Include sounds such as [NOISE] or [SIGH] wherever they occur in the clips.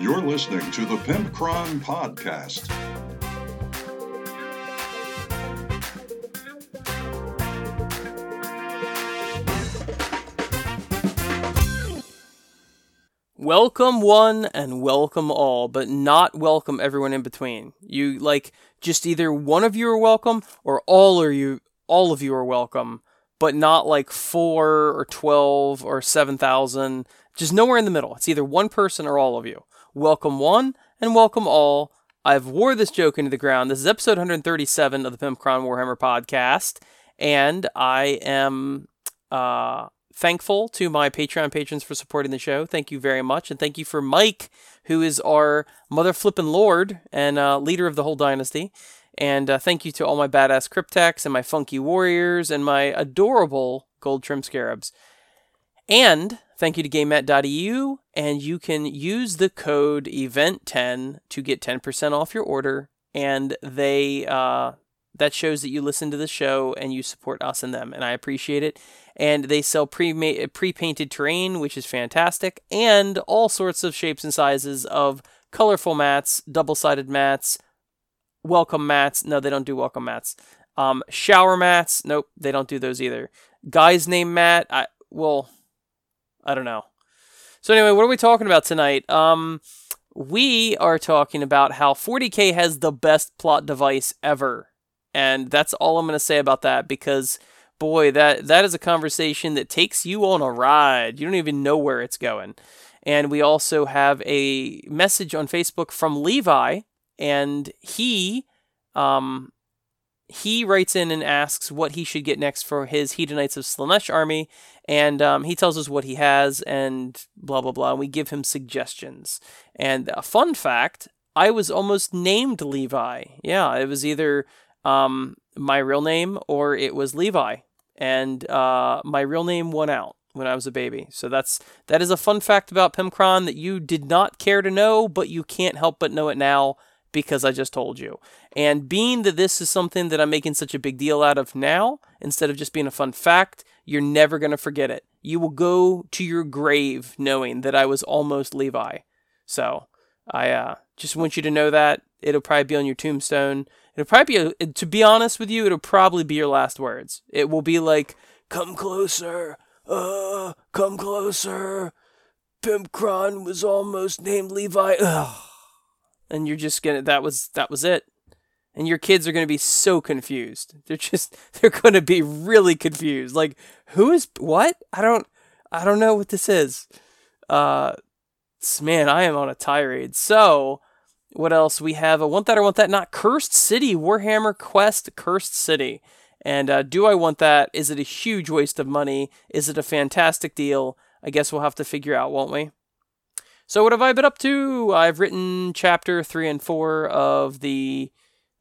You're listening to the Pimpcron Podcast. Welcome one and welcome all, but not welcome everyone in between. You like just either one of you are welcome or all are you all of you are welcome, but not like 4 or 12 or 7,000, just nowhere in the middle. It's either one person or all of you. Welcome one and welcome all. I've wore this joke into the ground. This is episode 137 of the Pimpcron Warhammer podcast, and I am uh thankful to my Patreon patrons for supporting the show. Thank you very much. And thank you for Mike, who is our mother flippin' lord and uh, leader of the whole dynasty. And uh, thank you to all my badass Crypteks and my funky warriors and my adorable gold trim scarabs. And thank you to GameMat.eu. And you can use the code EVENT10 to get 10% off your order. And they, uh, that shows that you listen to the show and you support us and them. And I appreciate it and they sell pre pre-painted terrain, which is fantastic, and all sorts of shapes and sizes of colorful mats, double-sided mats, welcome mats. No, they don't do welcome mats. Um, shower mats. Nope, they don't do those either. Guy's name mat. I well, I don't know. So anyway, what are we talking about tonight? Um, we are talking about how 40k has the best plot device ever, and that's all I'm going to say about that because boy, that that is a conversation that takes you on a ride. You don't even know where it's going. And we also have a message on Facebook from Levi, and he um, he writes in and asks what he should get next for his Hedonites of Slaanesh army, and um, he tells us what he has and blah blah blah. And we give him suggestions. And a fun fact: I was almost named Levi. Yeah, it was either um, my real name or it was Levi and uh, my real name won out when I was a baby. So that's that is a fun fact about Pimpcron that you did not care to know, but you can't help but know it now because I just told you. And being that this is something that I'm making such a big deal out of now, instead of just being a fun fact, you're never going to forget it. You will go to your grave knowing that I was almost Levi. So I uh, just want you to know that. It'll probably be on your tombstone. It'll probably be, a, to be honest with you, it'll probably be your last words. It will be like, come closer, uh, come closer. Pimpcron was almost named Levi. Ugh. And you're just gonna, that was, that was it. And your kids are gonna be so confused. [LAUGHS] They're just, they're gonna be really confused. Like, who is, what? I don't, I don't know what this is. Uh, man, I am on a tirade. So, what else? We have a want that or want that not cursed city Warhammer Quest Cursed City. And uh, do I want that? Is it a huge waste of money? Is it a fantastic deal? I guess we'll have to figure out, won't we? So what have I been up to? I've written chapter three and four of the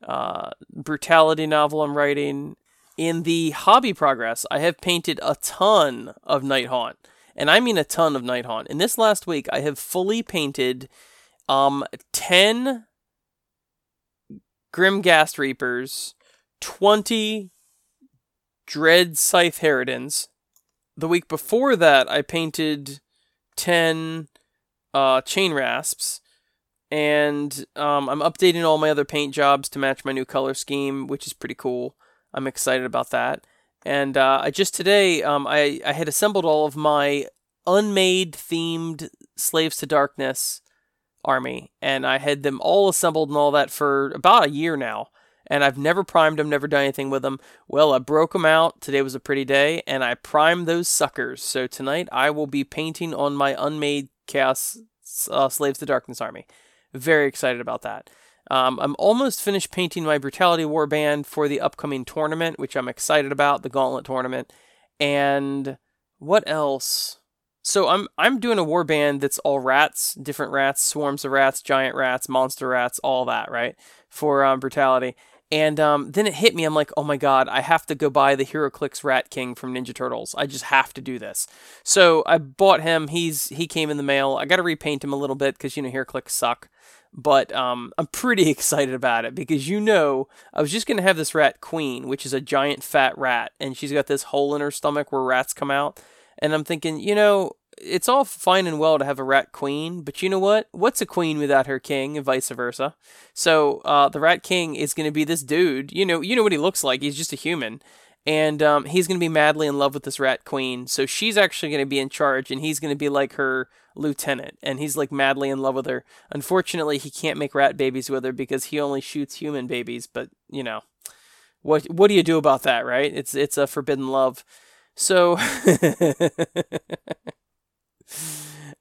uh, brutality novel I'm writing. In the hobby progress, I have painted a ton of Night Nighthaunt, and I mean a ton of Night Nighthaunt. In this last week, I have fully painted um, 10 Grimghast Reapers, 20 Dread Scythe Harridans. The week before that, I painted 10 uh, Chain Rasps. And um, I'm updating all my other paint jobs to match my new color scheme, which is pretty cool. I'm excited about that. And uh, I just today, um, I, I had assembled all of my unmade themed Slaves to Darkness army, and I had them all assembled and all that for about a year now. And I've never primed them, never done anything with them. Well, I broke them out. Today was a pretty day, and I primed those suckers. So tonight I will be painting on my unmade Chaos uh, Slaves to Darkness army. Very excited about that. Um, I'm almost finished painting my Brutality Warband for the upcoming tournament, which I'm excited about, the Gauntlet tournament. And what else? So I'm I'm doing a war band that's all rats, different rats, swarms of rats, giant rats, monster rats, all that, right? For um, brutality. And um, then it hit me. I'm like, oh my god, I have to go buy the HeroClix Rat King from Ninja Turtles. I just have to do this. So I bought him. He's he came in the mail. I got to repaint him a little bit because you know HeroClix suck. But um, I'm pretty [LAUGHS] excited about it because you know I was just gonna have this rat queen, which is a giant fat rat, and she's got this hole in her stomach where rats come out. And I'm thinking, you know, it's all fine and well to have a rat queen, but you know what? What's a queen without her king, and vice versa? So uh, the rat king is to be this dude. You know, you know what he looks like. He's just a human, and um, he's going to be madly in love with this rat queen. So she's actually going to be in charge, and he's going to be like her lieutenant, and he's like madly in love with her. Unfortunately, he can't make rat babies with her because he only shoots human babies. But you know, what what do you do about that, right? It's it's a forbidden love. So, [LAUGHS]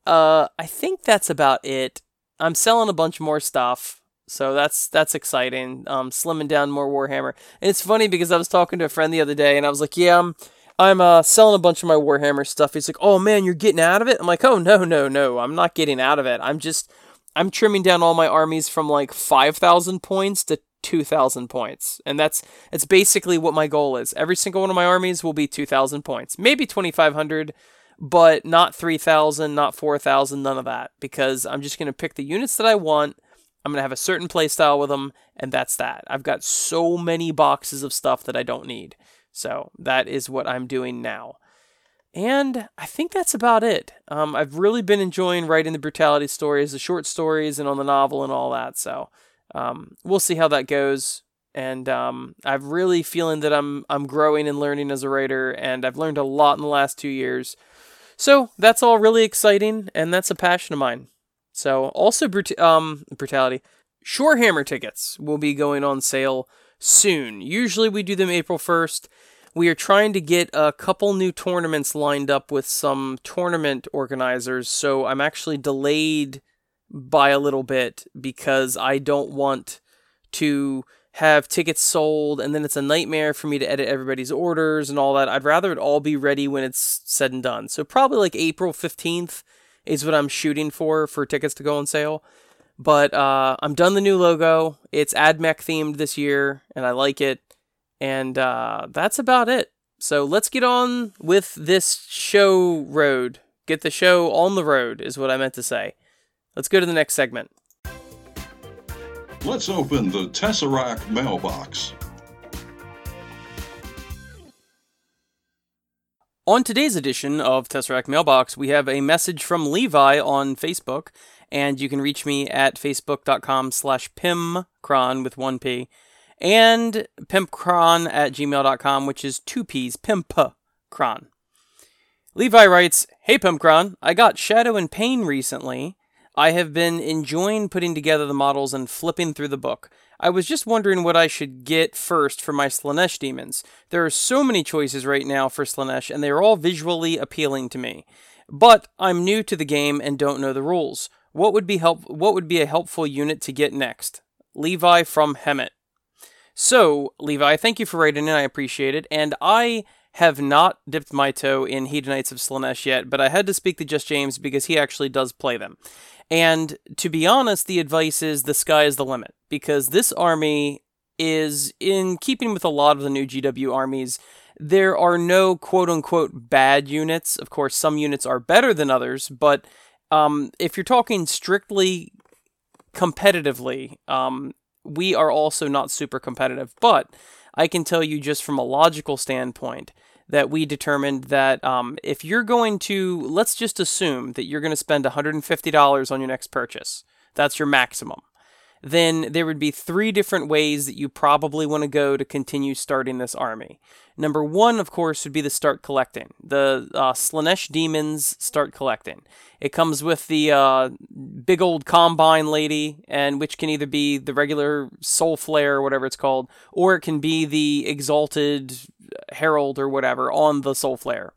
uh, I think that's about it. I'm selling a bunch more stuff, so that's that's exciting. Um, slimming down more Warhammer, and it's funny because I was talking to a friend the other day, and I was like, "Yeah, I'm I'm uh selling a bunch of my Warhammer stuff." He's like, "Oh man, you're getting out of it?" I'm like, "Oh no, no, no, I'm not getting out of it. I'm just I'm trimming down all my armies from like five thousand points to 2000 points. And that's that's basically what my goal is. Every single one of my armies will be 2000 points. Maybe 2500, but not 3000, not 4000, none of that because I'm just going to pick the units that I want. I'm going to have a certain playstyle with them and that's that. I've got so many boxes of stuff that I don't need. So, that is what I'm doing now. And I think that's about it. Um, I've really been enjoying writing the brutality stories, the short stories, and on the novel and all that. So um, we'll see how that goes. And um, I'm really feeling that I'm I'm growing and learning as a writer, and I've learned a lot in the last two years. So that's all really exciting, and that's a passion of mine. So also brut- um, brutality. Shorehammer tickets will be going on sale soon. Usually we do them April 1st. We are trying to get a couple new tournaments lined up with some tournament organizers, so I'm actually delayed by a little bit because I don't want to have tickets sold and then it's a nightmare for me to edit everybody's orders and all that. I'd rather it all be ready when it's said and done. So probably like April 15th is what I'm shooting for for tickets to go on sale. But uh, I'm done the new logo. It's AdMech themed this year and I like it. And uh, that's about it. So let's get on with this show road. Get the show on the road is what I meant to say. Let's go to the next segment. Let's open the Tesseract mailbox. On today's edition of Tesseract Mailbox, we have a message from Levi on Facebook, and you can reach me at facebook.com slash pimpcron with one P, and pimpcron at gmail.com, which is two P's, pimpcron. Levi writes, Hey Pimpcron, I got Shadow and Pain recently, I have been enjoying putting together the models and flipping through the book. I was just wondering what I should get first for my Slaanesh demons. There are so many choices right now for Slaanesh, and they are all visually appealing to me. But I'm new to the game and don't know the rules. What would be help? What would be a helpful unit to get next? Levi from Hemet. So, Levi, thank you for writing in. I appreciate it. And I have not dipped my toe in Hedonites of Slaanesh yet, but I had to speak to Just James because he actually does play them. And to be honest, the advice is the sky is the limit because this army is in keeping with a lot of the new GW armies. There are no quote unquote bad units. Of course, some units are better than others, but um, if you're talking strictly competitively, um, we are also not super competitive. But I can tell you just from a logical standpoint that we determined that um, if you're going to, let's just assume that you're going to spend $150 on your next purchase, that's your maximum, then there would be three different ways that you probably want to go to continue starting this army. Number one, of course, would be the start collecting. The uh, Slaanesh demons start collecting. It comes with the uh, big old combine lady, and which can either be the regular soul flare or whatever it's called, or it can be the exalted herald or whatever on the soul flare.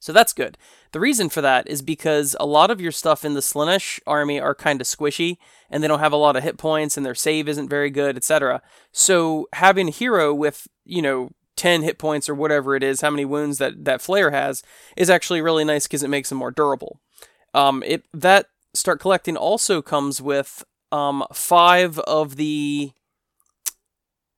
So that's good. The reason for that is because a lot of your stuff in the Slaanesh army are kind of squishy and they don't have a lot of hit points and their save isn't very good, etc. So having a hero with, you know, 10 hit points or whatever it is, how many wounds that that flare has, is actually really nice because it makes them more durable. Um, it that start collecting also comes with um, five of the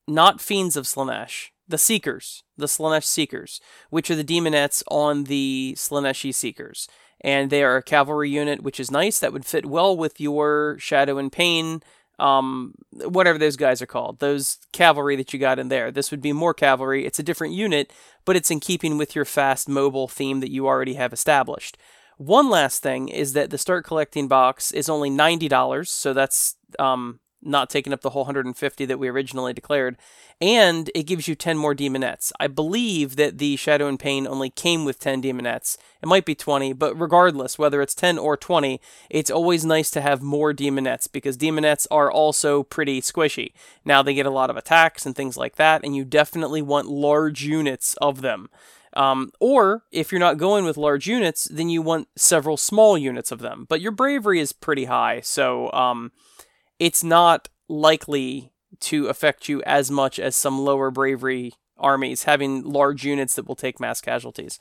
not fiends of Slaanesh, the Seekers, the Slaanesh Seekers, which are the demonettes on the Slaaneshi Seekers. And they are a cavalry unit, which is nice. That would fit well with your Shadow and Pain, um, whatever those guys are called, those cavalry that you got in there. This would be more cavalry. It's a different unit, but it's in keeping with your fast mobile theme that you already have established. One last thing is that the start collecting box is only $90, so that's um, not taking up the whole 150 that we originally declared, and it gives you 10 more demonettes. I believe that the Shadow and Pain only came with 10 demonettes. It might be 20, but regardless, whether it's 10 or 20, it's always nice to have more demonettes because demonettes are also pretty squishy. Now they get a lot of attacks and things like that, and you definitely want large units of them. Um, or if you're not going with large units, then you want several small units of them. But your bravery is pretty high, so um, it's not likely to affect you as much as some lower bravery armies having large units that will take mass casualties.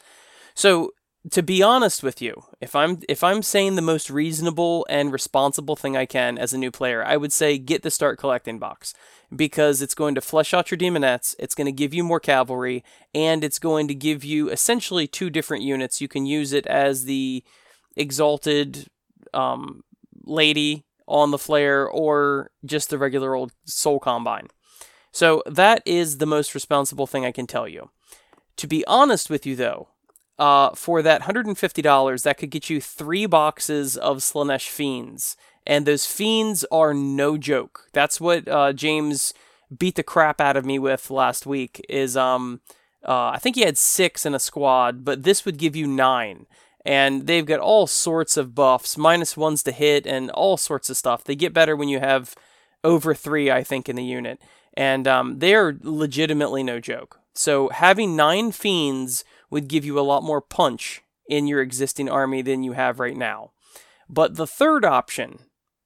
So to be honest with you, if I'm if I'm saying the most reasonable and responsible thing I can as a new player, I would say get the start collecting box because it's going to flesh out your demonettes, it's going to give you more cavalry, and it's going to give you essentially two different units. You can use it as the exalted um, lady on the flare or just the regular old soul combine. So that is the most responsible thing I can tell you. To be honest with you, though, uh, for that $150, that could get you three boxes of Slaanesh Fiends. And those Fiends are no joke. That's what uh, James beat the crap out of me with last week is um uh, I think he had six in a squad, but this would give you nine. And they've got all sorts of buffs, minus ones to hit, and all sorts of stuff. They get better when you have over three, I think, in the unit. And um, they're legitimately no joke. So having nine fiends would give you a lot more punch in your existing army than you have right now. But the third option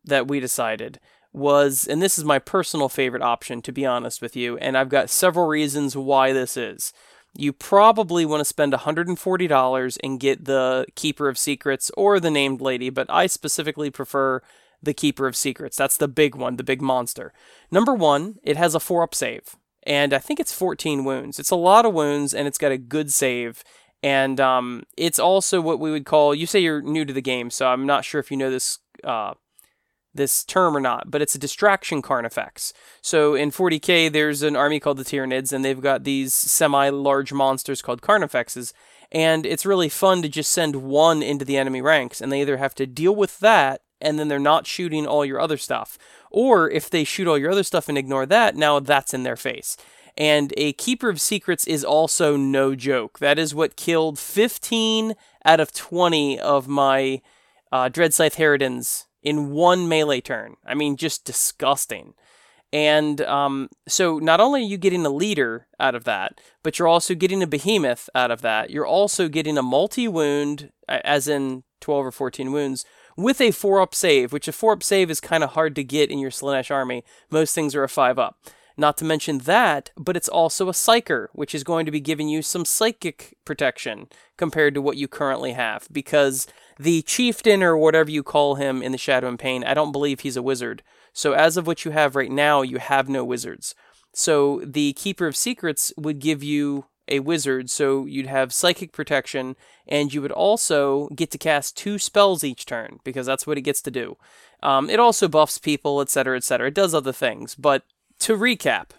that we decided was, and this is my personal favorite option, to be honest with you, and I've got several reasons why this is. You probably want to spend $140 and get the Keeper of Secrets or the Named Lady, but I specifically prefer the Keeper of Secrets. That's the big one, the big monster. Number one, it has a 4 up save and I think it's 14 wounds. It's a lot of wounds, and it's got a good save. And um, it's also what we would call. You say you're new to the game, so I'm not sure if you know this uh, this term or not, but it's a distraction Carnifex. So in 40k, there's an army called the Tyranids, and they've got these semi-large monsters called Carnifexes. And it's really fun to just send one into the enemy ranks, and they either have to deal with that, and then they're not shooting all your other stuff, or if they shoot all your other stuff and ignore that, now that's in their face. And a Keeper of Secrets is also no joke. That is what killed 15 out of 20 of my uh, Dreadscythe Harridans in one melee turn. I mean, just disgusting. And um, so not only are you getting a leader out of that, but you're also getting a behemoth out of that. You're also getting a multi wound, as in 12 or 14 wounds, with a 4 up save, which a 4 up save is kind of hard to get in your Slaanesh army. Most things are a 5 up. Not to mention that, but it's also a Psyker, which is going to be giving you some psychic protection compared to what you currently have. Because the chieftain, or whatever you call him in the Shadow and Pain, I don't believe he's a wizard. So as of what you have right now, you have no wizards. So the Keeper of Secrets would give you a wizard, so you'd have psychic protection, and you would also get to cast two spells each turn because that's what it gets to do. Um, it also buffs people, etc., etc. It does other things. But to recap,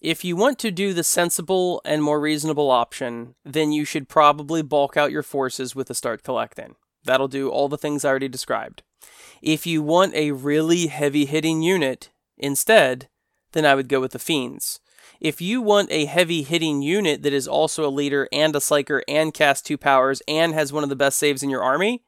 if you want to do the sensible and more reasonable option, then you should probably bulk out your forces with a start collecting. That'll do all the things I already described. If you want a really heavy hitting unit instead, then I would go with the Fiends. If you want a heavy hitting unit that is also a leader and a psyker and casts two powers and has one of the best saves in your army,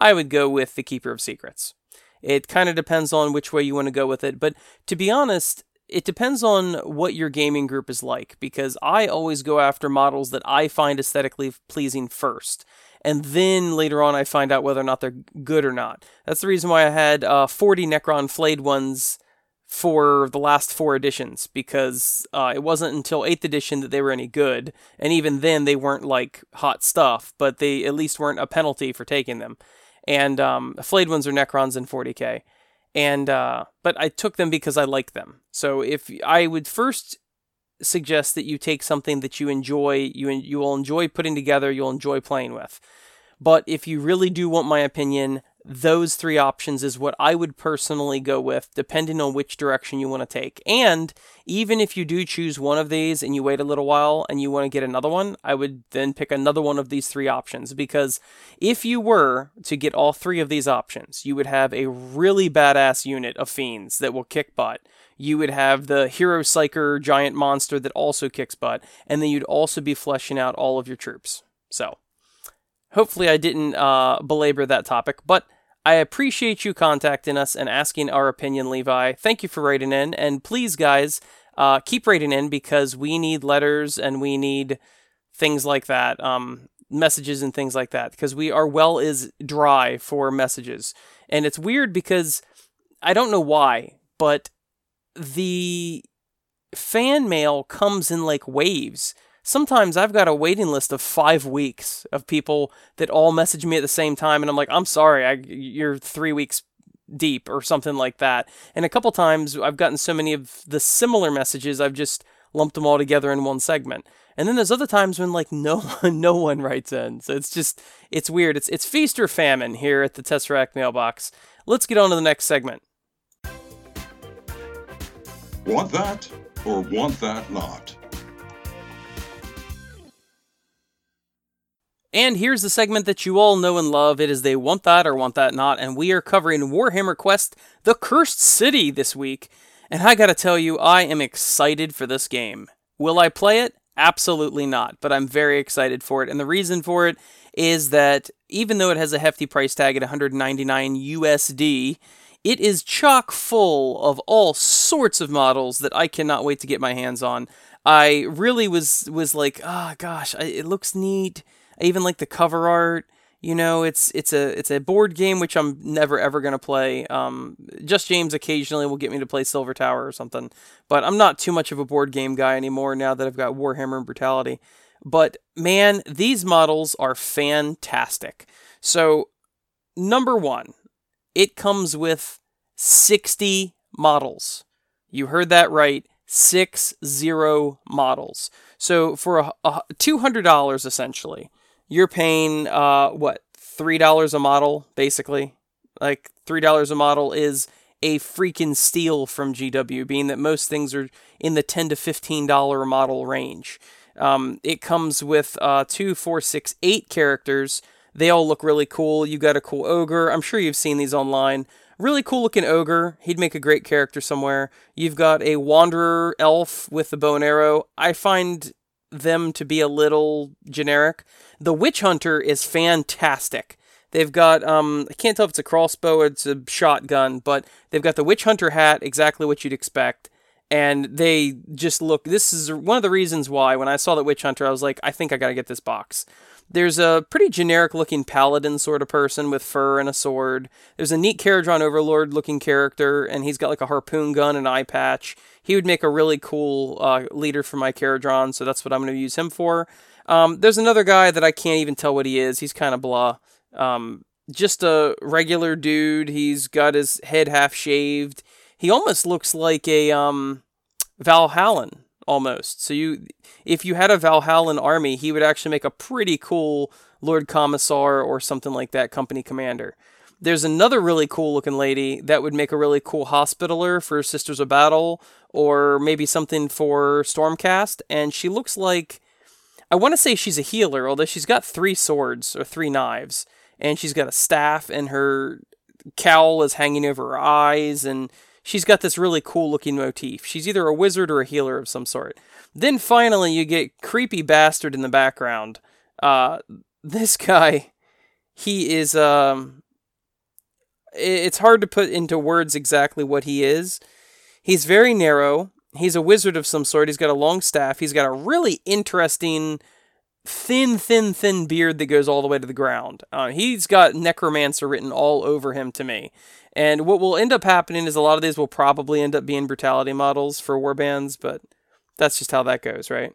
I would go with the Keeper of Secrets. It kind of depends on which way you want to go with it, but to be honest, it depends on what your gaming group is like because I always go after models that I find aesthetically pleasing first. And then later on, I find out whether or not they're good or not. That's the reason why I had uh, 40 Necron flayed ones for the last four editions because uh, it wasn't until 8th edition that they were any good. And even then, they weren't like hot stuff, but they at least weren't a penalty for taking them. And um, flayed ones are Necrons in 40k. And uh, but I took them because I like them. So if I would first suggest that you take something that you enjoy, you you will enjoy putting together, you'll enjoy playing with. But if you really do want my opinion, those three options is what I would personally go with, depending on which direction you want to take. And even if you do choose one of these and you wait a little while and you want to get another one, I would then pick another one of these three options because if you were to get all three of these options, you would have a really badass unit of fiends that will kick butt. You would have the hero psyker giant monster that also kicks butt, and then you'd also be fleshing out all of your troops. So, hopefully, I didn't uh, belabor that topic, but I appreciate you contacting us and asking our opinion, Levi. Thank you for writing in. And please, guys, uh, keep writing in because we need letters and we need things like that, um, messages and things like that, because we our well is dry for messages. And it's weird because I don't know why, but the fan mail comes in like waves sometimes I've got a waiting list of five weeks of people that all message me at the same time, and I'm like, I'm sorry, I, you're three weeks deep or something like that. And a couple times I've gotten so many of the similar messages, I've just lumped them all together in one segment. And then there's other times when like [LAUGHS] no one, no one writes in. So it's just it's weird. It's it's feast or famine here at the Tesseract mailbox. Let's get on to the next segment. Want that or want that not? And here's the segment that you all know and love. It is They Want That or Want That Not, and we are covering Warhammer Quest The Cursed City this week. And I gotta tell you, I am excited for this game. Will I play it? Absolutely not, but I'm very excited for it. And the reason for it is that even though it has a hefty price tag at 199 USD, it is chock full of all sorts of models that I cannot wait to get my hands on. I really was was like, ah, oh, gosh, it looks neat Even like the cover art. You know, it's it's a it's a board game which I'm never ever gonna play. Um, just James occasionally will get me to play Silver Tower or something, but I'm not too much of a board game guy anymore now that I've got Warhammer and Brutality. But man, these models are fantastic. So, number one, it comes with 60 models. You heard that right. Six zero models. So for a, a $200 essentially, you're paying uh what three dollars a model basically? Like three dollars a model is a freaking steal from gw being that most things are in the 10 to 15 dollar model range. Um, it comes with uh, two four six eight characters. They all look really cool. You got a cool ogre. I'm sure you've seen these online. Really cool looking ogre. He'd make a great character somewhere. You've got a wanderer elf with the bow and arrow. I find them to be a little generic. The Witch Hunter is fantastic. They've got um I can't tell if it's a crossbow or it's a shotgun, but they've got the Witch Hunter hat, exactly what you'd expect. And they just look this is one of the reasons why when I saw the Witch Hunter, I was like, I think I gotta get this box. There's a pretty generic looking paladin sort of person with fur and a sword. There's a neat Kharadron Overlord looking character, and he's got like a harpoon gun and eye patch he would make a really cool uh, leader for my Kharadron, so that's what I'm going to use him for. Um, there's another guy that I can't even tell what he is. He's kind of blah. Um, just a regular dude. He's got his head half shaved. He almost looks like a um, Valhallan almost. So you, if you had a Valhallan army, he would actually make a pretty cool Lord Commissar or something like that, company commander. There's another really cool looking lady that would make a really cool hospitaller for Sisters of Battle or maybe something for Stormcast. And she looks like, I want to say she's a healer, although she's got three swords or three knives. And she's got a staff and her cowl is hanging over her eyes. And she's got this really cool looking motif. She's either a wizard or a healer of some sort. Then finally, you get creepy bastard in the background. Uh, this guy, he is um, it's hard to put into words exactly what he is. He's very narrow. He's a wizard of some sort. He's got a long staff. He's got a really interesting, thin, thin, thin beard that goes all the way to the ground. Uh, he's got necromancer written all over him to me. And what will end up happening is a lot of these will probably end up being brutality models for warbands, but that's just how that goes, right?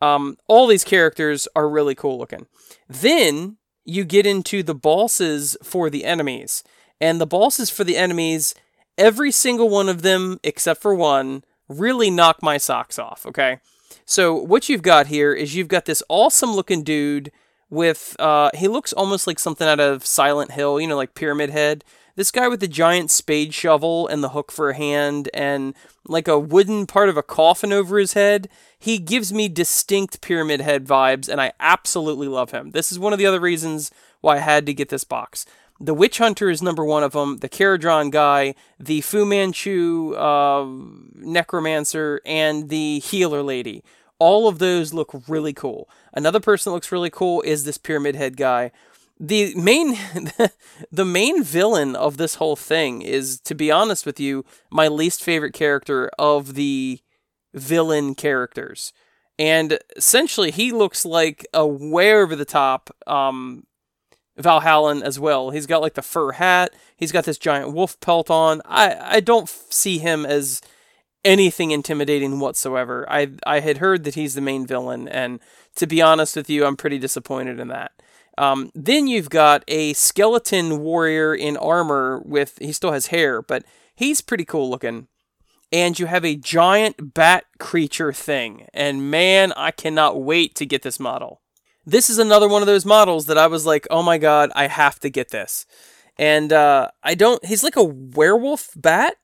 Um, all these characters are really cool looking. Then you get into the bosses for the enemies. And the bosses for the enemies, every single one of them, except for one, really knock my socks off, okay? So, what you've got here is you've got this awesome looking dude with uh he looks almost like something out of Silent Hill, you know, like Pyramid Head. This guy with the giant spade shovel and the hook for a hand and like a wooden part of a coffin over his head. He gives me distinct Pyramid Head vibes and I absolutely love him. This is one of the other reasons why I had to get this box. The Witch Hunter is number one of them. The Kharadron guy, the Fu Manchu uh, necromancer, and the healer lady. All of those look really cool. Another person that looks really cool is this Pyramid Head guy. The main, [LAUGHS] the main villain of this whole thing is, to be honest with you, my least favorite character of the villain characters. And essentially, he looks like a way over the top um, Valhallan as well. He's got like the fur hat. He's got this giant wolf pelt on. I I don't see him as anything intimidating whatsoever. I I had heard that he's the main villain, and to be honest with you, I'm pretty disappointed in that. Um, then you've got a skeleton warrior in armor with he still has hair, but he's pretty cool looking. And you have a giant bat creature thing, and man, I cannot wait to get this model this is another one of those models that I was like, oh my god, I have to get this. And uh, I don't. He's like a werewolf bat.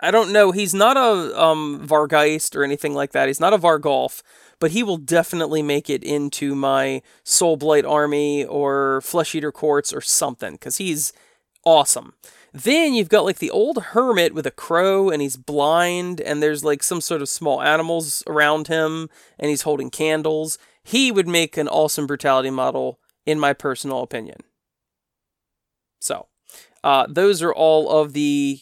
I don't know. He's not a um, Vargheist or anything like that. He's not a Vargolf, but he will definitely make it into my Soul Blight army or Flesh Eater Courts or something because he's awesome. Then you've got like the old hermit with a crow and he's blind and there's like some sort of small animals around him and he's holding candles he would make an awesome brutality model, in my personal opinion. So, uh, those are all of the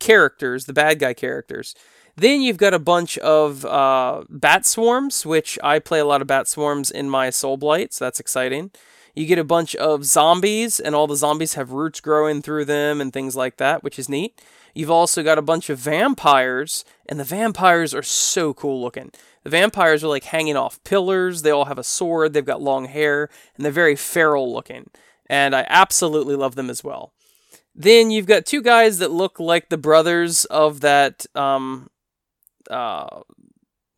characters, the bad guy characters. Then you've got a bunch of uh, bat swarms, which I play a lot of bat swarms in my Soul Blight, so that's exciting. You get a bunch of zombies, and all the zombies have roots growing through them and things like that, which is neat. You've also got a bunch of vampires, and the vampires are so cool looking. The vampires are like hanging off pillars. They all have a sword. They've got long hair, and they're very feral looking. And I absolutely love them as well. Then you've got two guys that look like the brothers of that. Um, uh,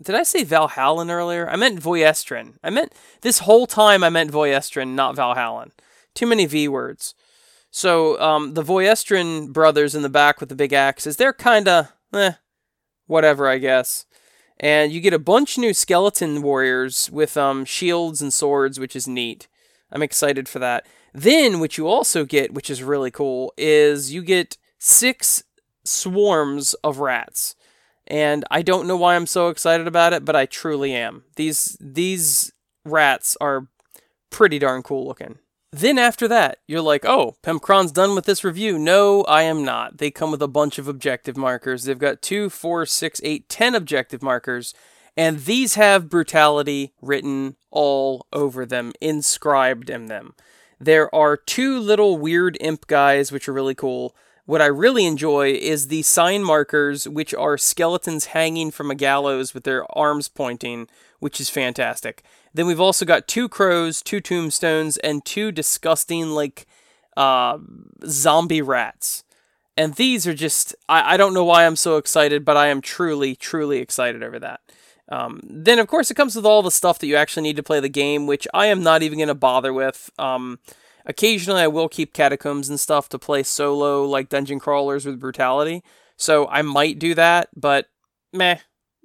did I say Valhallan earlier? I meant Vostroyan. I meant this whole time. I meant Vostroyan, not Valhallan. Too many V words. So um, the Vostroyan brothers in the back with the big axes, they're kind of eh, whatever, I guess and you get a bunch new skeleton warriors with um, shields and swords, which is neat. I'm excited for that. Then, what you also get, which is really cool, is you get six swarms of rats. And I don't know why I'm so excited about it, but I truly am. These these rats are pretty darn cool looking. Then after that, you're like, oh, Pimpcron's done with this review. No, I am not. They come with a bunch of objective markers. They've got two, four, six, eight, ten objective markers, and these have brutality written all over them, inscribed in them. There are two little weird imp guys, which are really cool. What I really enjoy is the sign markers, which are skeletons hanging from a gallows with their arms pointing, which is fantastic. Then we've also got two crows, two tombstones, and two disgusting like uh, zombie rats. And these are just I, I don't know why I'm so excited, but I am truly, truly excited over that. Um, then of course it comes with all the stuff that you actually need to play the game, which I am not even gonna bother with. Um, occasionally I will keep catacombs and stuff to play solo like dungeon crawlers with brutality. So I might do that, but meh.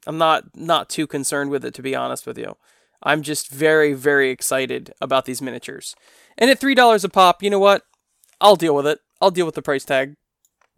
I'm not not too concerned with it to be honest with you. I'm just very, very excited about these miniatures. And at $3 a pop, you know what? I'll deal with it. I'll deal with the price tag.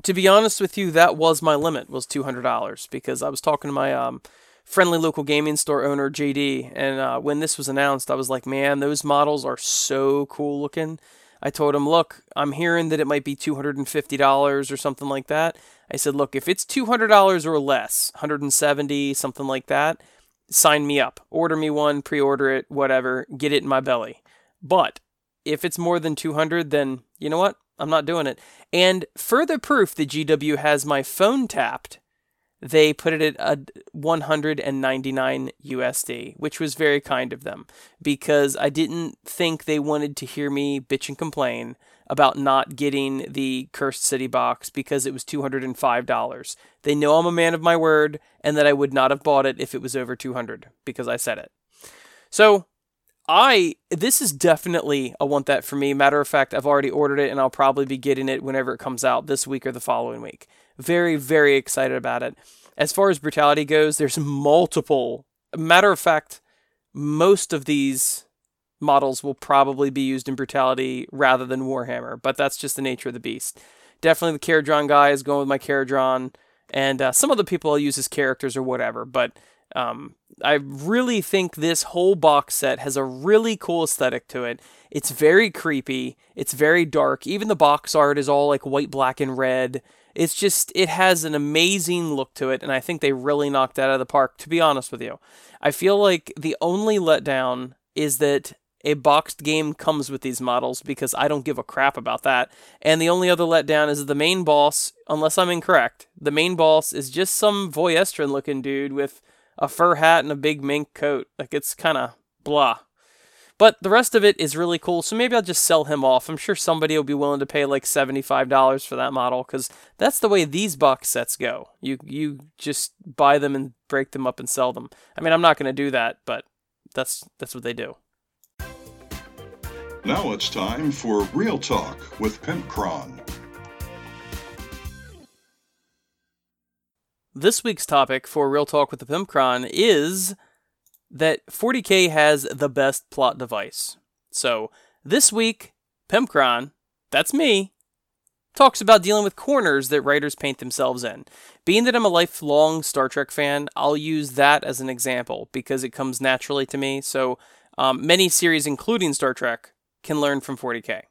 To be honest with you, that was my limit, was $200, because I was talking to my um, friendly local gaming store owner, JD, and uh, when this was announced, I was like, man, those models are so cool looking. I told him, look, I'm hearing that it might be $250 or something like that. I said, look, if it's $200 or less, 170, something like that, sign me up. Order me one, pre order it, whatever, get it in my belly. But if it's more than 200, then you know what? I'm not doing it. And further proof that GW has my phone tapped, they put it at a 199 USD, which was very kind of them because I didn't think they wanted to hear me bitch and complain about not getting the Cursed City box because it was $205. They know I'm a man of my word and that I would not have bought it if it was over 200 because I said it. So, I this is definitely a want that for me. Matter of fact, I've already ordered it and I'll probably be getting it whenever it comes out this week or the following week. Very very excited about it. As far as brutality goes, there's multiple. Matter of fact, most of these models will probably be used in brutality rather than Warhammer, but that's just the nature of the beast. Definitely the Kharadron guy is going with my Kharadron, and uh, some other people I'll use as characters or whatever, but um, I really think this whole box set has a really cool aesthetic to it. It's very creepy. It's very dark. Even the box art is all like white, black, and red. It's just, it has an amazing look to it, and I think they really knocked that out of the park, to be honest with you. I feel like the only letdown is that a boxed game comes with these models because I don't give a crap about that. And the only other letdown is the main boss, unless I'm incorrect, the main boss is just some Vostroyan looking dude with a fur hat and a big mink coat. Like it's kind of blah. But the rest of it is really cool, so maybe I'll just sell him off. I'm sure somebody will be willing to pay like $75 for that model cuz that's the way these box sets go. You you just buy them and break them up and sell them. I mean, I'm not going to do that, but that's that's what they do. Now it's time for Real Talk with Pimpcron. This week's topic for Real Talk with the Pimpcron is that 40k has the best plot device. So, this week, Pimpcron, that's me, talks about dealing with corners that writers paint themselves in. Being that I'm a lifelong Star Trek fan, I'll use that as an example because it comes naturally to me. So, um, many series, including Star Trek, can learn from 40k.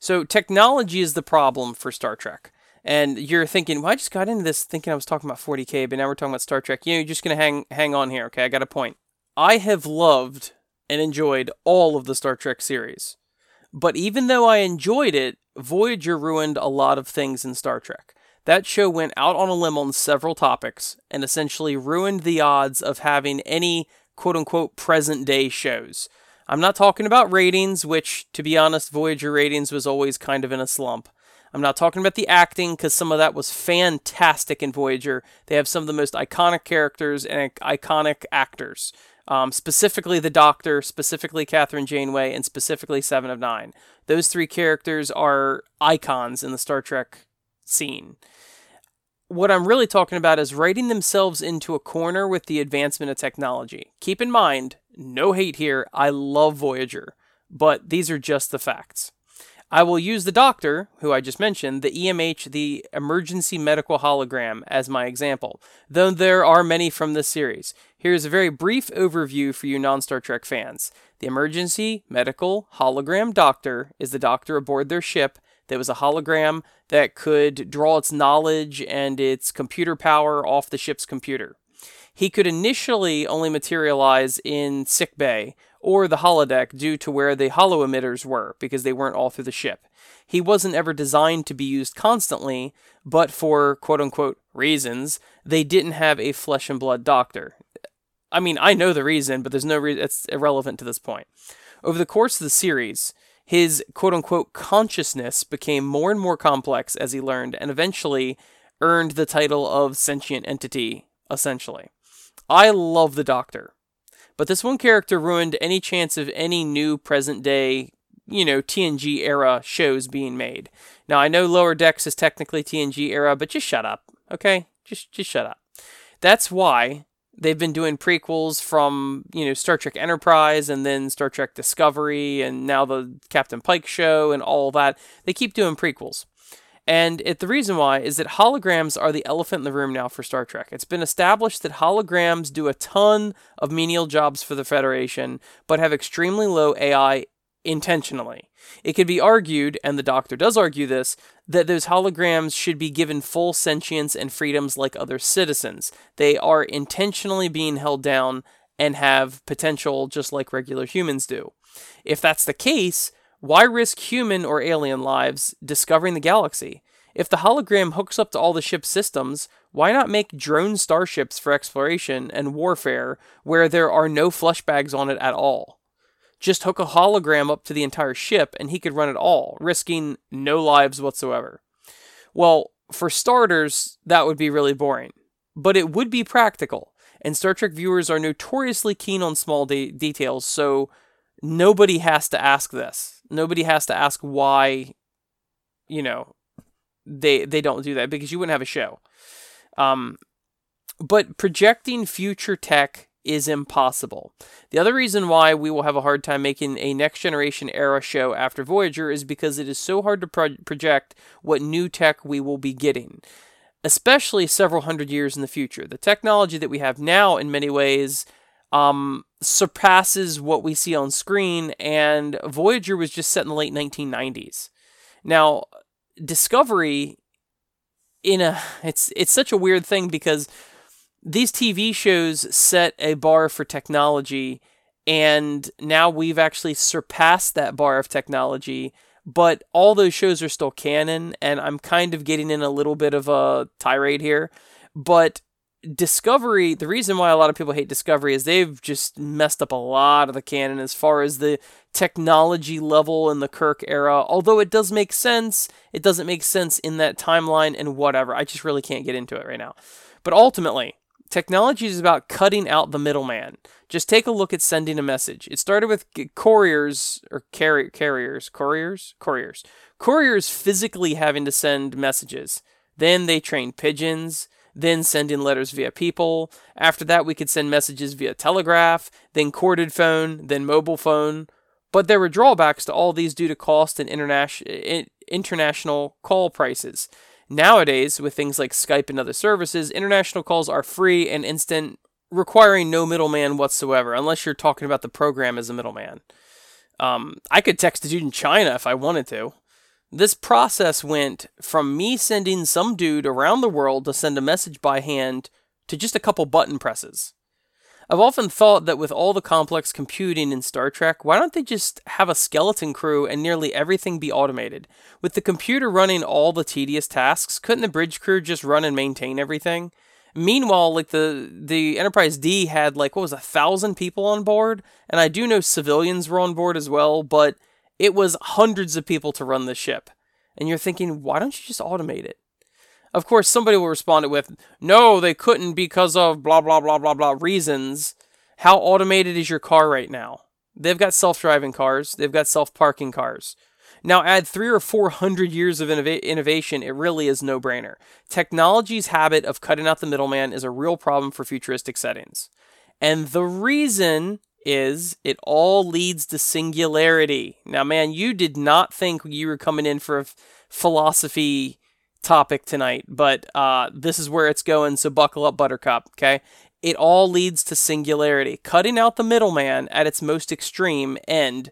So, technology is the problem for Star Trek. And you're thinking, well, I just got into this thinking I was talking about 40k, but now we're talking about Star Trek. You know, you're just gonna hang hang on here, okay? I got a point. I have loved and enjoyed all of the Star Trek series. But even though I enjoyed it, Voyager ruined a lot of things in Star Trek. That show went out on a limb on several topics and essentially ruined the odds of having any quote unquote present day shows. I'm not talking about ratings, which, to be honest, Voyager ratings was always kind of in a slump. I'm not talking about the acting because some of that was fantastic in Voyager. They have some of the most iconic characters and iconic actors. Um, specifically, the Doctor, specifically Kathryn Janeway, and specifically Seven of Nine. Those three characters are icons in the Star Trek scene. What I'm really talking about is writing themselves into a corner with the advancement of technology. Keep in mind, no hate here, I love Voyager, but these are just the facts. I will use the doctor, who I just mentioned, the EMH, the emergency medical hologram, as my example, though there are many from this series. Here's a very brief overview for you non Star Trek fans. The emergency medical hologram doctor is the doctor aboard their ship that was a hologram that could draw its knowledge and its computer power off the ship's computer. He could initially only materialize in sickbay or the holodeck due to where the holo emitters were because they weren't all through the ship. He wasn't ever designed to be used constantly, but for quote unquote reasons, they didn't have a flesh and blood doctor. I mean, I know the reason, but there's no reason, it's irrelevant to this point. Over the course of the series, his quote unquote consciousness became more and more complex as he learned and eventually earned the title of sentient entity, essentially. I love the Doctor, but this one character ruined any chance of any new present day, you know, TNG era shows being made. Now I know Lower Decks is technically TNG era, but just shut up, okay? Just just shut up. That's why they've been doing prequels from you know Star Trek Enterprise and then Star Trek Discovery and now the Captain Pike show and all that. They keep doing prequels. And it, the reason why is that holograms are the elephant in the room now for Star Trek. It's been established that holograms do a ton of menial jobs for the Federation, but have extremely low AI intentionally. It could be argued, and the Doctor does argue this, that those holograms should be given full sentience and freedoms like other citizens. They are intentionally being held down and have potential just like regular humans do. If that's the case, why risk human or alien lives discovering the galaxy? If the hologram hooks up to all the ship's systems, why not make drone starships for exploration and warfare where there are no flush bags on it at all? Just hook a hologram up to the entire ship and he could run it all, risking no lives whatsoever. Well, for starters, that would be really boring. But it would be practical, and Star Trek viewers are notoriously keen on small de- details, so nobody has to ask this. Nobody has to ask why, you know, they they don't do that because you wouldn't have a show. Um, but projecting future tech is impossible. The other reason why we will have a hard time making a next generation era show after Voyager is because it is so hard to pro- project what new tech we will be getting, especially several hundred years in the future. The technology that we have now, in many ways, um, surpasses what we see on screen, and Voyager was just set in the late 1990s. Now, Discovery, in a it's it's such a weird thing because these TV shows set a bar for technology, and now we've actually surpassed that bar of technology. But all those shows are still canon, and I'm kind of getting in a little bit of a tirade here. But Discovery, the reason why a lot of people hate Discovery is they've just messed up a lot of the canon as far as the technology level in the Kirk era. Although it does make sense, it doesn't make sense in that timeline and whatever. I just really can't get into it right now. But ultimately, technology is about cutting out the middleman. Just take a look at sending a message. It started with couriers or carri- carriers, couriers, couriers, couriers physically having to send messages. Then they trained pigeons then sending letters via people. After that, we could send messages via telegraph, then corded phone, then mobile phone. But there were drawbacks to all these due to cost and interna- international call prices. Nowadays, with things like Skype and other services, international calls are free and instant, requiring no middleman whatsoever, unless you're talking about the program as a middleman. Um, I could text a dude in China if I wanted to. This process went from me sending some dude around the world to send a message by hand to just a couple button presses. I've often thought that with all the complex computing in Star Trek, why don't they just have a skeleton crew and nearly everything be automated? With the computer running all the tedious tasks, couldn't the bridge crew just run and maintain everything? Meanwhile, like the the Enterprise D had like what was a thousand people on board, and I do know civilians were on board as well, but it was hundreds of people to run the ship. And you're thinking, why don't you just automate it? Of course, somebody will respond it with, no, they couldn't because of blah, blah, blah, blah, blah reasons. How automated is your car right now? They've got self driving cars, they've got self parking cars. Now, add three or four hundred years of innov- innovation, it really is no brainer. Technology's habit of cutting out the middleman is a real problem for futuristic settings. And the reason is it all leads to singularity. Now, man, you did not think you were coming in for a philosophy topic tonight, but uh, this is where it's going, so buckle up, Buttercup, okay? It all leads to singularity. Cutting out the middleman at its most extreme end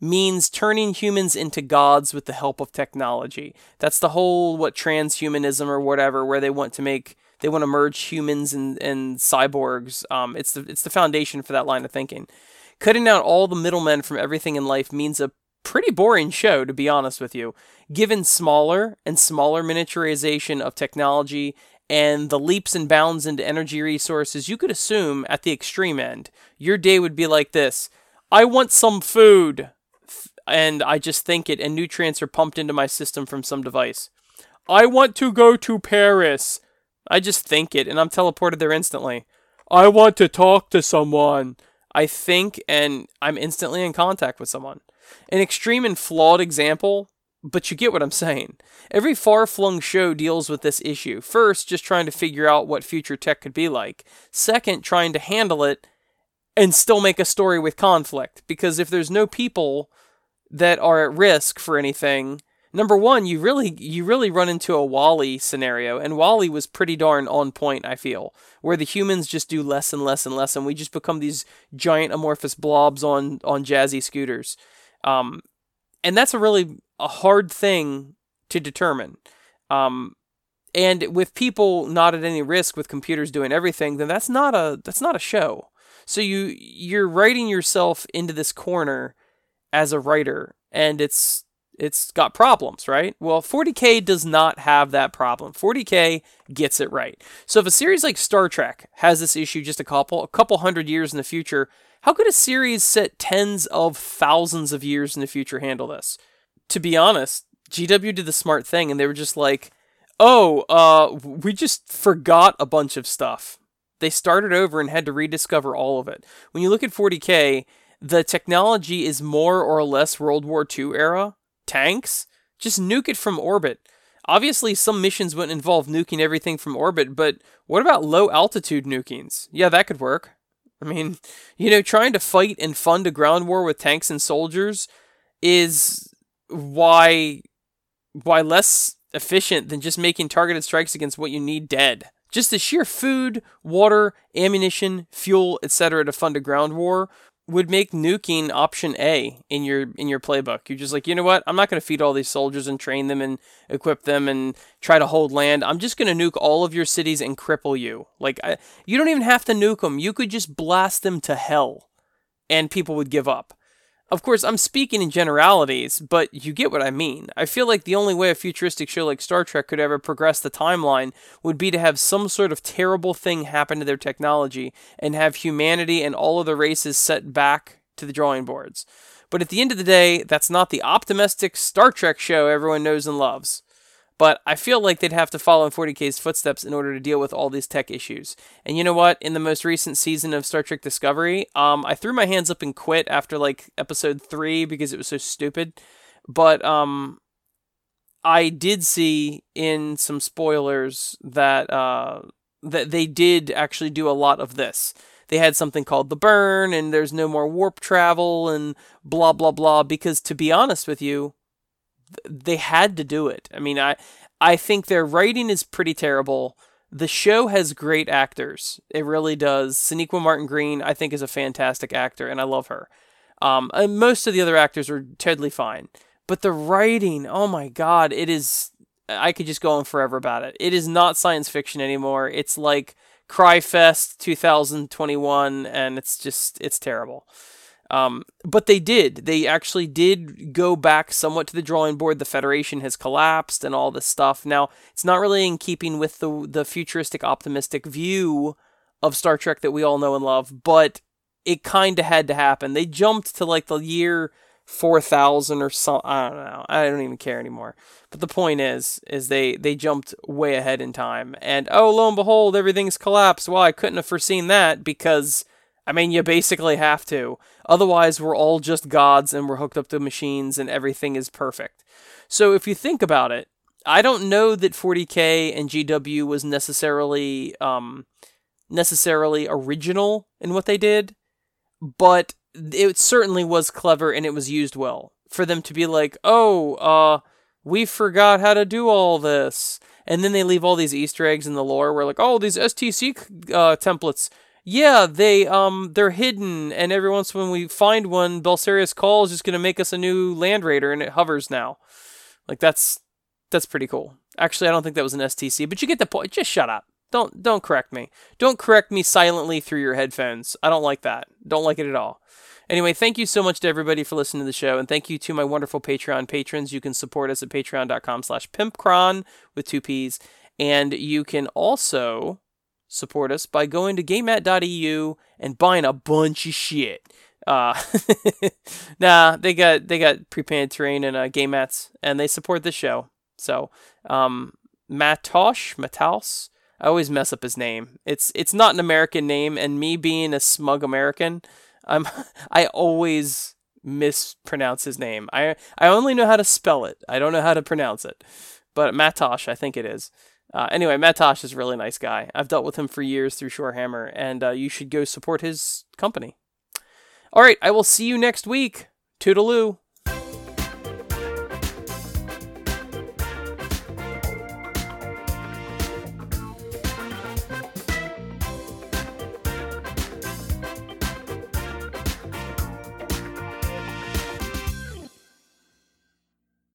means turning humans into gods with the help of technology. That's the whole, what, transhumanism or whatever, where they want to make they want to merge humans and, and cyborgs. Um, it's the it's the foundation for that line of thinking. Cutting out all the middlemen from everything in life means a pretty boring show, to be honest with you. Given smaller and smaller miniaturization of technology and the leaps and bounds into energy resources, you could assume at the extreme end, your day would be like this I want some food. And I just think it, and nutrients are pumped into my system from some device. I want to go to Paris. I just think it and I'm teleported there instantly. I want to talk to someone. I think and I'm instantly in contact with someone. An extreme and flawed example, but you get what I'm saying. Every far flung show deals with this issue. First, just trying to figure out what future tech could be like. Second, trying to handle it and still make a story with conflict. Because if there's no people that are at risk for anything, number one, you really you really run into a WALL-E scenario, and WALL-E was pretty darn on point. I feel where the humans just do less and less and less, and we just become these giant amorphous blobs on on jazzy scooters, um, and that's a really a hard thing to determine. Um, and with people not at any risk, with computers doing everything, then that's not a that's not a show. So you you're writing yourself into this corner as a writer, and it's it's got problems, right? Well, 40K does not have that problem. 40K gets it right. So if a series like Star Trek has this issue just a couple a couple hundred years in the future, how could a series set tens of thousands of years in the future handle this? To be honest, GW did the smart thing and they were just like, "Oh, uh we just forgot a bunch of stuff." They started over and had to rediscover all of it. When you look at 40K, the technology is more or less World War II era tanks, just nuke it from orbit. Obviously, some missions wouldn't involve nuking everything from orbit, but what about low altitude nukings? Yeah, that could work. I mean, [LAUGHS] you know, trying to fight and fund a ground war with tanks and soldiers is why why less efficient than just making targeted strikes against what you need dead. Just the sheer food, water, ammunition, fuel, etc. to fund a ground war would make nuking option A in your in your playbook. You're just like, you know what? I'm not going to feed all these soldiers and train them and equip them and try to hold land. I'm just going to nuke all of your cities and cripple you. Like, I, you don't even have to nuke them. You could just blast them to hell, and people would give up. Of course, I'm speaking in generalities, but you get what I mean. I feel like the only way a futuristic show like Star Trek could ever progress the timeline would be to have some sort of terrible thing happen to their technology and have humanity and all of the races set back to the drawing boards. But at the end of the day, that's not the optimistic Star Trek show everyone knows and loves. But I feel like they'd have to follow in 40K's footsteps in order to deal with all these tech issues. And you know what? In the most recent season of Star Trek Discovery, um, I threw my hands up and quit after like episode three because it was so stupid. But um, I did see in some spoilers that uh, that they did actually do a lot of this. They had something called the burn, and there's no more warp travel, and blah blah blah. Because to be honest with you, they had to do it. I mean, I I think their writing is pretty terrible. The show has great actors. It really does. Sonequa Martin Green, I think, is a fantastic actor, and I love her. Um, and most of the other actors are totally fine. But the writing, oh my god, it is. I could just go on forever about it. It is not science fiction anymore. It's like Cryfest 2021, and it's just, it's terrible. Um, but they did. They actually did go back somewhat to the drawing board. The Federation has collapsed and all this stuff. Now, it's not really in keeping with the the futuristic, optimistic view of Star Trek that we all know and love, but it kind of had to happen. They jumped to like the year 4000 or so I don't know. I don't even care anymore. But the point is is they they jumped way ahead in time and oh lo and behold everything's collapsed. Well, I couldn't have foreseen that because I mean, you basically have to. Otherwise, we're all just gods and we're hooked up to machines and everything is perfect. So if you think about it, I don't know that 40k and GW was necessarily um, necessarily original in what they did, but it certainly was clever and it was used well for them to be like, "Oh, uh, we forgot how to do all this." And then they leave all these Easter eggs in the lore where like, "Oh, these STC uh, templates yeah, they um they're hidden, and every once when we find one, Belisarius Cawl is just gonna make us a new Land Raider, and it hovers now. Like that's that's pretty cool. Actually, I don't think that was an STC, but you get the point. Just shut up. Don't don't correct me. Don't correct me silently through your headphones. I don't like that. Don't like it at all. Anyway, thank you so much to everybody for listening to the show, and thank you to my wonderful Patreon patrons. You can support us at patreon.com slash pimpcron with two P's. And you can also support us by going to gamemat.eu and buying a bunch of shit. Uh, [LAUGHS] nah, they got they got pre-painted terrain and uh, game mats, and they support the show. So, um, Matosh, Mataus, I always mess up his name. It's it's not an American name, and me being a smug American, I'm [LAUGHS] I always mispronounce his name. I I only know how to spell it. I don't know how to pronounce it. But Matosh, I think it is. Uh, anyway, Matosh is a really nice guy. I've dealt with him for years through Shorehammer, and uh, you should go support his company. All right, I will see you next week. Toodaloo.